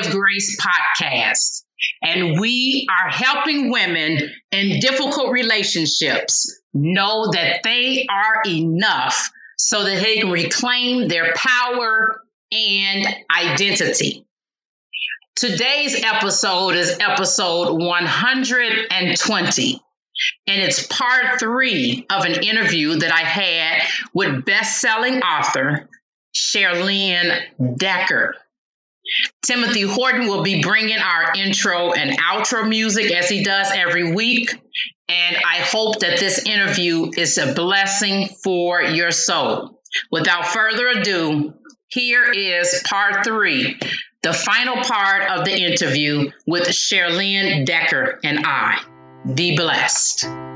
of Grace podcast, and we are helping women in difficult relationships know that they are enough so that they can reclaim their power and identity. Today's episode is episode 120. And it's part three of an interview that I had with best-selling author Cherlyn Decker. Timothy Horton will be bringing our intro and outro music as he does every week. And I hope that this interview is a blessing for your soul. Without further ado, here is part three, the final part of the interview with Cherlyn Decker and I. Be blessed.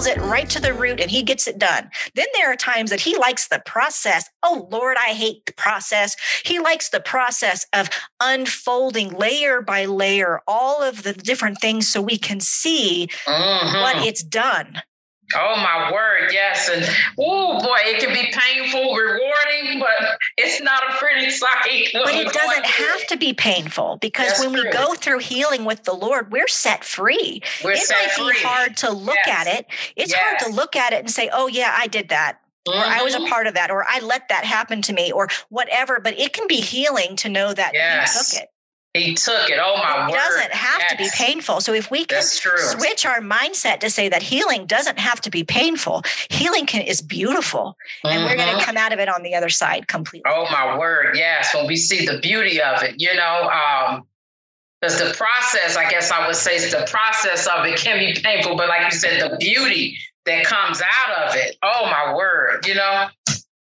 To the root and he gets it done. Then there are times that he likes the process. Oh Lord, I hate the process. He likes the process of unfolding layer by layer all of the different things so we can see mm-hmm. what it's done. Oh my word, yes. And oh boy, it can be painful, rewarding, but it's not a pretty sight. But it doesn't have to be painful because That's when true. we go through healing with the Lord, we're set free. We're it set might free. be hard to look yes. at it. It's yes. hard to look at it and say, oh yeah, I did that. Mm-hmm. or I was a mm-hmm. part of that, or I let that happen to me, or whatever. But it can be healing to know that yes. you took it. He took it. Oh my it word. doesn't have yes. to be painful. So if we can switch our mindset to say that healing doesn't have to be painful, healing can, is beautiful. And mm-hmm. we're going to come out of it on the other side completely. Oh my word. Yes. When we see the beauty of it, you know, um, because the process, I guess I would say the process of it can be painful, but like you said, the beauty that comes out of it. Oh my word, you know?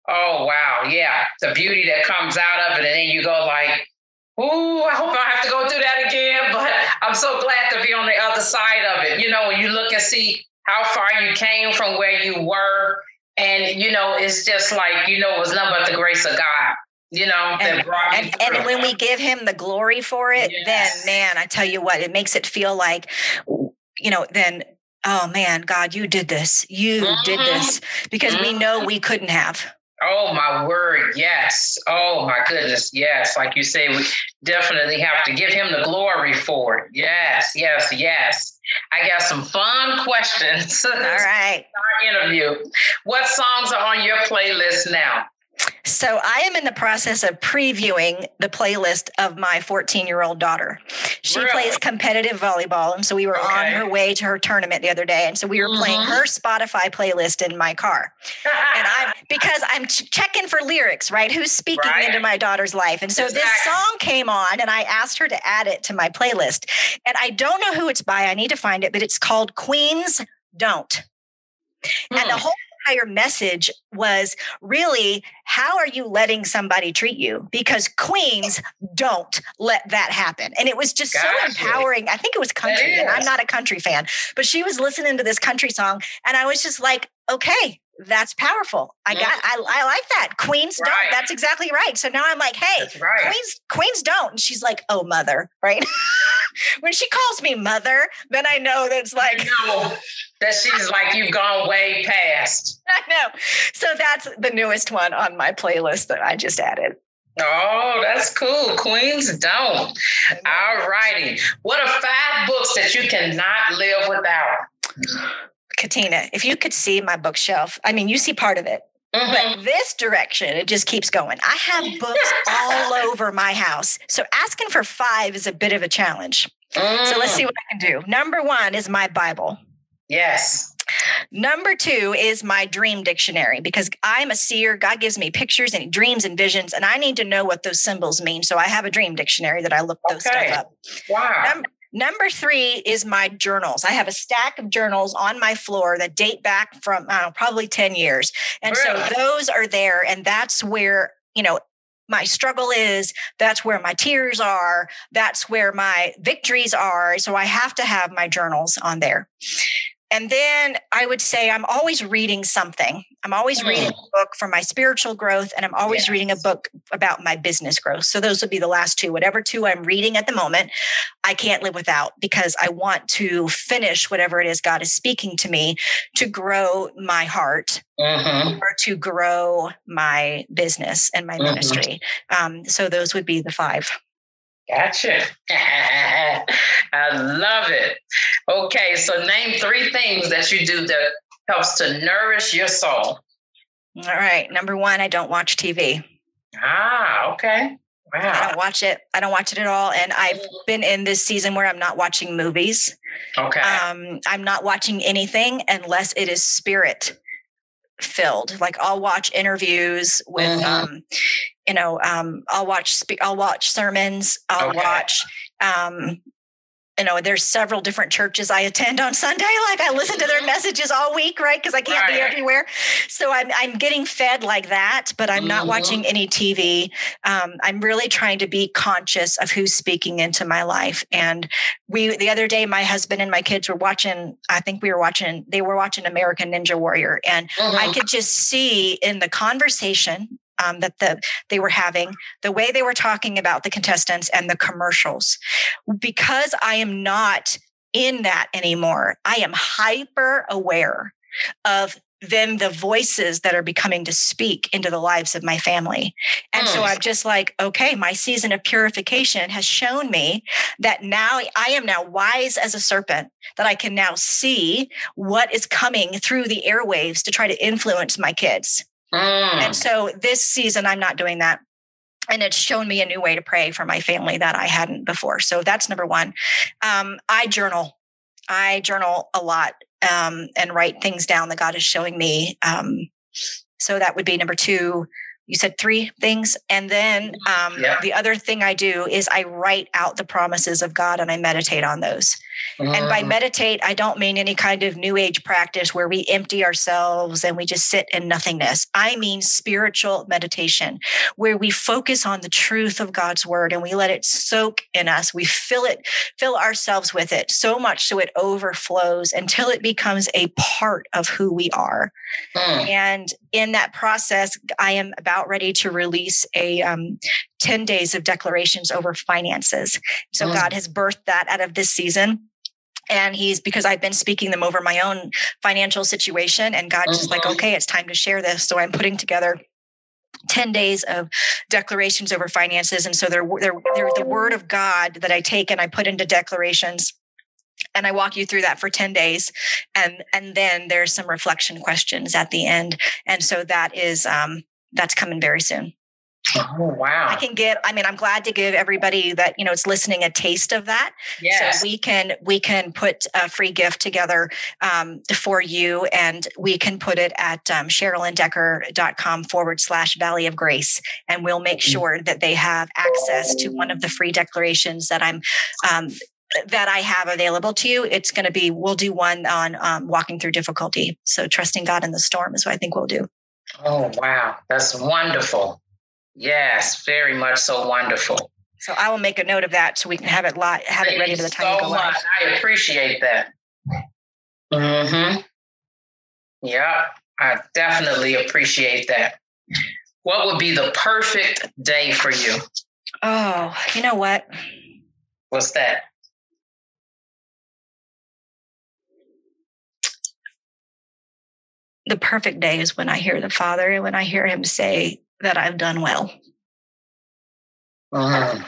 Oh wow, yeah. The beauty that comes out of it. And then you go like, Ooh, I hope I have to go through that again. But I'm so glad to be on the other side of it. You know, when you look and see how far you came from where you were, and you know, it's just like you know, it was nothing but the grace of God. You know, and, and, and, when we give Him the glory for it, yes. then man, I tell you what, it makes it feel like, you know, then oh man, God, you did this, you mm-hmm. did this, because mm-hmm. we know we couldn't have. Oh my word, yes. Oh my goodness, yes. Like you say, we definitely have to give him the glory for it. Yes, yes, yes. I got some fun questions. All right. Our interview. What songs are on your playlist now? So I am in the process of previewing the playlist of my 14 year old daughter. She really? plays competitive volleyball. And so we were okay. on her way to her tournament the other day. And so we were mm-hmm. playing her Spotify playlist in my car. and I'm because I'm ch- checking for lyrics, right? Who's speaking right. into my daughter's life. And so exactly. this song came on and I asked her to add it to my playlist. And I don't know who it's by. I need to find it, but it's called Queens Don't. And the hmm. whole entire message was really how are you letting somebody treat you? Because queens don't let that happen. And it was just gotcha. so empowering. I think it was country, and I'm not a country fan, but she was listening to this country song, and I was just like, okay, that's powerful. I got I, I like that. Queens right. don't. That's exactly right. So now I'm like, hey, right. Queens Queens don't. And she's like, oh mother, right? when she calls me mother, then I know that it's like that she's like, you've gone way past. I know. So that's the newest one on my playlist that I just added. Oh, that's cool. Queens don't. All righty. What are five books that you cannot live without? Katina, if you could see my bookshelf, I mean, you see part of it. Mm-hmm. But this direction, it just keeps going. I have books all over my house. So asking for five is a bit of a challenge. Mm. So let's see mm. what I can do. Number one is my Bible. Yes. Number two is my dream dictionary because I'm a seer. God gives me pictures and dreams and visions, and I need to know what those symbols mean. So I have a dream dictionary that I look those okay. stuff up. Wow. Num- Number three is my journals. I have a stack of journals on my floor that date back from probably 10 years. And really? so those are there. And that's where, you know, my struggle is that's where my tears are that's where my victories are so i have to have my journals on there and then I would say I'm always reading something. I'm always mm. reading a book for my spiritual growth, and I'm always yes. reading a book about my business growth. So those would be the last two. Whatever two I'm reading at the moment, I can't live without because I want to finish whatever it is God is speaking to me to grow my heart mm-hmm. or to grow my business and my mm-hmm. ministry. Um, so those would be the five. Gotcha. I love it. Okay, so name three things that you do that helps to nourish your soul. All right. Number one, I don't watch TV. Ah, okay. Wow. I don't watch it. I don't watch it at all. And I've been in this season where I'm not watching movies. Okay. Um, I'm not watching anything unless it is spirit filled. Like I'll watch interviews with, mm-hmm. um, you know, um, I'll watch, spe- I'll watch sermons. I'll okay. watch, um, you know, there's several different churches I attend on Sunday. Like I listen to their messages all week, right? Because I can't right. be everywhere. So I'm I'm getting fed like that, but I'm not mm-hmm. watching any TV. Um, I'm really trying to be conscious of who's speaking into my life. And we the other day, my husband and my kids were watching. I think we were watching. They were watching American Ninja Warrior, and mm-hmm. I could just see in the conversation um, that the, they were having, the way they were talking about the contestants and the commercials. Because I am not in that anymore, I am hyper aware of then the voices that are becoming to speak into the lives of my family. And so I'm just like, okay, my season of purification has shown me that now I am now wise as a serpent, that I can now see what is coming through the airwaves to try to influence my kids. Mm. And so this season, I'm not doing that. And it's shown me a new way to pray for my family that I hadn't before. So that's number one. Um, I journal. I journal a lot um, and write things down that God is showing me. Um, so that would be number two you said three things and then um, yeah. the other thing i do is i write out the promises of god and i meditate on those and by mm. meditate i don't mean any kind of new age practice where we empty ourselves and we just sit in nothingness i mean spiritual meditation where we focus on the truth of god's word and we let it soak in us we fill it fill ourselves with it so much so it overflows until it becomes a part of who we are mm. and in that process i am about about ready to release a um, 10 days of declarations over finances. So mm. God has birthed that out of this season and he's because I've been speaking them over my own financial situation, and God's just like, mm-hmm. okay, it's time to share this. So I'm putting together 10 days of declarations over finances. And so they're, they're, they're the word of God that I take and I put into declarations. And I walk you through that for 10 days. And, and then there's some reflection questions at the end. And so that is, um, that's coming very soon. Oh wow! I can give. I mean, I'm glad to give everybody that you know it's listening a taste of that. Yes. So we can we can put a free gift together um, for you, and we can put it at um, CherlynDecker.com forward slash Valley of Grace, and we'll make mm-hmm. sure that they have access to one of the free declarations that I'm um, that I have available to you. It's going to be, we'll do one on um, walking through difficulty. So trusting God in the storm is what I think we'll do. Oh, wow. That's wonderful. Yes, very much so wonderful. So I will make a note of that so we can have it live, have Thank it ready by the time so go much. live. I appreciate that. Mm-hmm. Yeah, I definitely appreciate that. What would be the perfect day for you? Oh, you know what? What's that? The perfect day is when I hear the Father and when I hear Him say that I've done well. Uh-huh.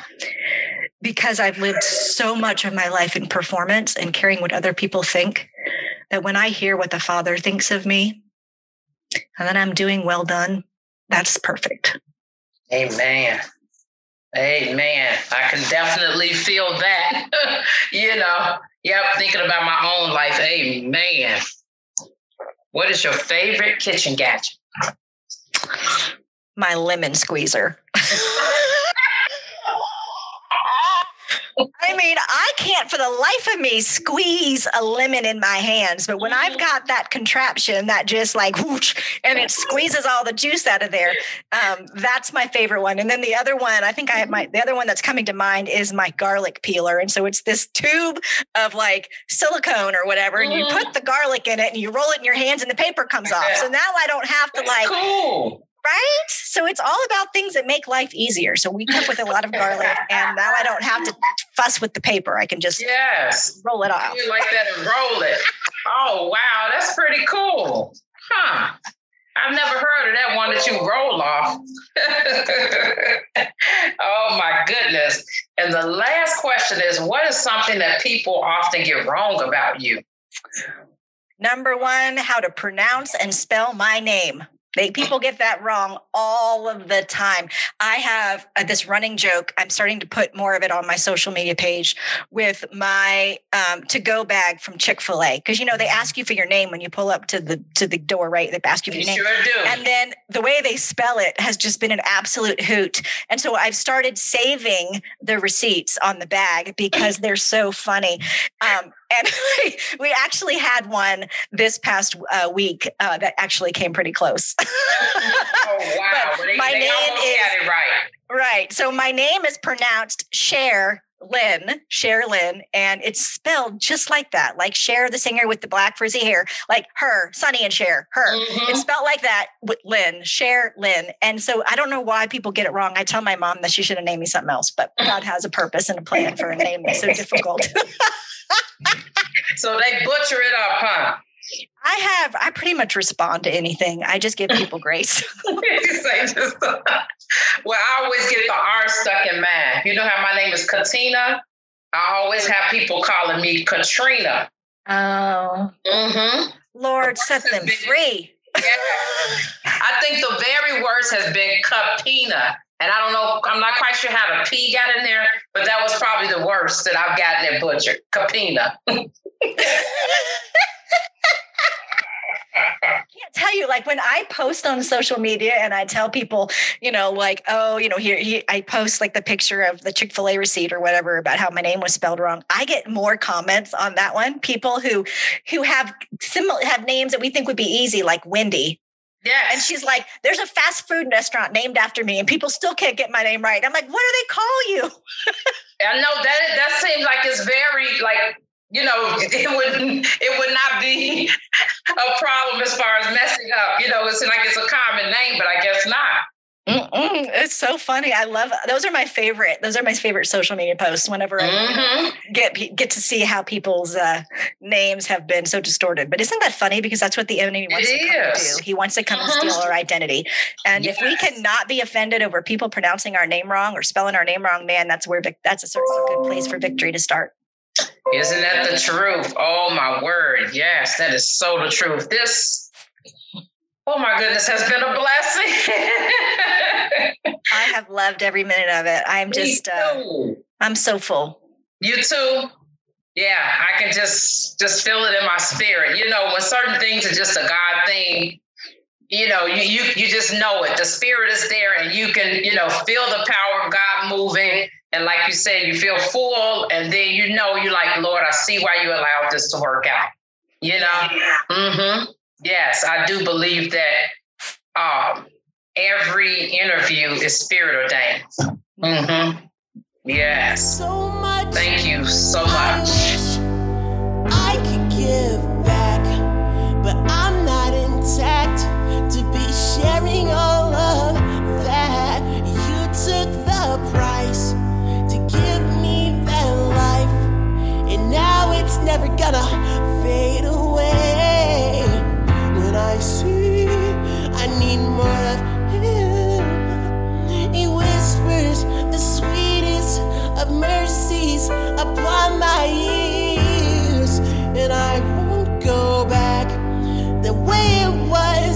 Because I've lived so much of my life in performance and caring what other people think. that when I hear what the Father thinks of me and then I'm doing well done, that's perfect. Amen. Amen. I can definitely feel that. you know, yep, thinking about my own life. Amen. What is your favorite kitchen gadget? My lemon squeezer. I mean, I can't for the life of me squeeze a lemon in my hands, but when I've got that contraption that just like whoosh, and it squeezes all the juice out of there, um, that's my favorite one. And then the other one, I think I have my the other one that's coming to mind is my garlic peeler, and so it's this tube of like silicone or whatever, and you put mm-hmm. the garlic in it, and you roll it in your hands, and the paper comes off. So now I don't have to like cool. Right? So it's all about things that make life easier. So we cook with a lot of garlic, and now I don't have to fuss with the paper. I can just yes roll it off. You like that and roll it. Oh wow, that's pretty cool. Huh. I've never heard of that one that you roll off. oh my goodness. And the last question is what is something that people often get wrong about you? Number one, how to pronounce and spell my name. They, people get that wrong all of the time. I have uh, this running joke. I'm starting to put more of it on my social media page with my um, to go bag from Chick Fil A because you know they ask you for your name when you pull up to the to the door, right? They ask you for your name, sure do. and then the way they spell it has just been an absolute hoot. And so I've started saving the receipts on the bag because they're so funny. Um, and we actually had one this past uh, week uh, that actually came pretty close. oh wow! They, my they name is right. Right. So my name is pronounced Cher Lynn, Cher Lynn, and it's spelled just like that, like Cher, the singer with the black frizzy hair, like her, Sonny and Cher, her. Mm-hmm. It's spelled like that with Lynn, Cher Lynn. And so I don't know why people get it wrong. I tell my mom that she should have named me something else, but God has a purpose and a plan for a name that's so difficult. so they butcher it up, huh? I have. I pretty much respond to anything. I just give people grace. well, I always get the R stuck in mind. You know how my name is Katina? I always have people calling me Katrina. Oh. Mm-hmm. Lord, set them free. Yeah. I think the very worst has been Capina. And I don't know, I'm not quite sure how the P got in there, but that was probably the worst that I've gotten at Butcher. Capina. tell you like when i post on social media and i tell people you know like oh you know here, here i post like the picture of the chick-fil-a receipt or whatever about how my name was spelled wrong i get more comments on that one people who who have similar have names that we think would be easy like wendy yeah. And she's like, there's a fast food restaurant named after me, and people still can't get my name right. I'm like, what do they call you? I know that that seems like it's very like you know, it wouldn't it would not be a problem as far as messing up. You know, it's like it's a common name, but I guess not. Mm-mm. It's so funny. I love those are my favorite. Those are my favorite social media posts. Whenever mm-hmm. I you know, mm-hmm. get get to see how people's uh, names have been so distorted. But isn't that funny? Because that's what the enemy wants it to come is. do. He wants to come and steal mm-hmm. our identity. And yes. if we cannot be offended over people pronouncing our name wrong or spelling our name wrong, man, that's where that's a certainly a good place for victory to start. Isn't that the truth? Oh my word. Yes, that is so the truth. This, oh my goodness, has been a blessing. I have loved every minute of it. I'm just, uh, I'm so full. You too? Yeah, I can just just feel it in my spirit. You know, when certain things are just a God thing, you know, you you you just know it. The spirit is there and you can, you know, feel the power of God moving and like you said, you feel full, and then you know you're like, Lord, I see why you allowed this to work out. You know? Mm-hmm. Yes, I do believe that um, every interview is spirit ordained. Mm-hmm. Yes. So much. Thank you so much. I, I could give. way it was.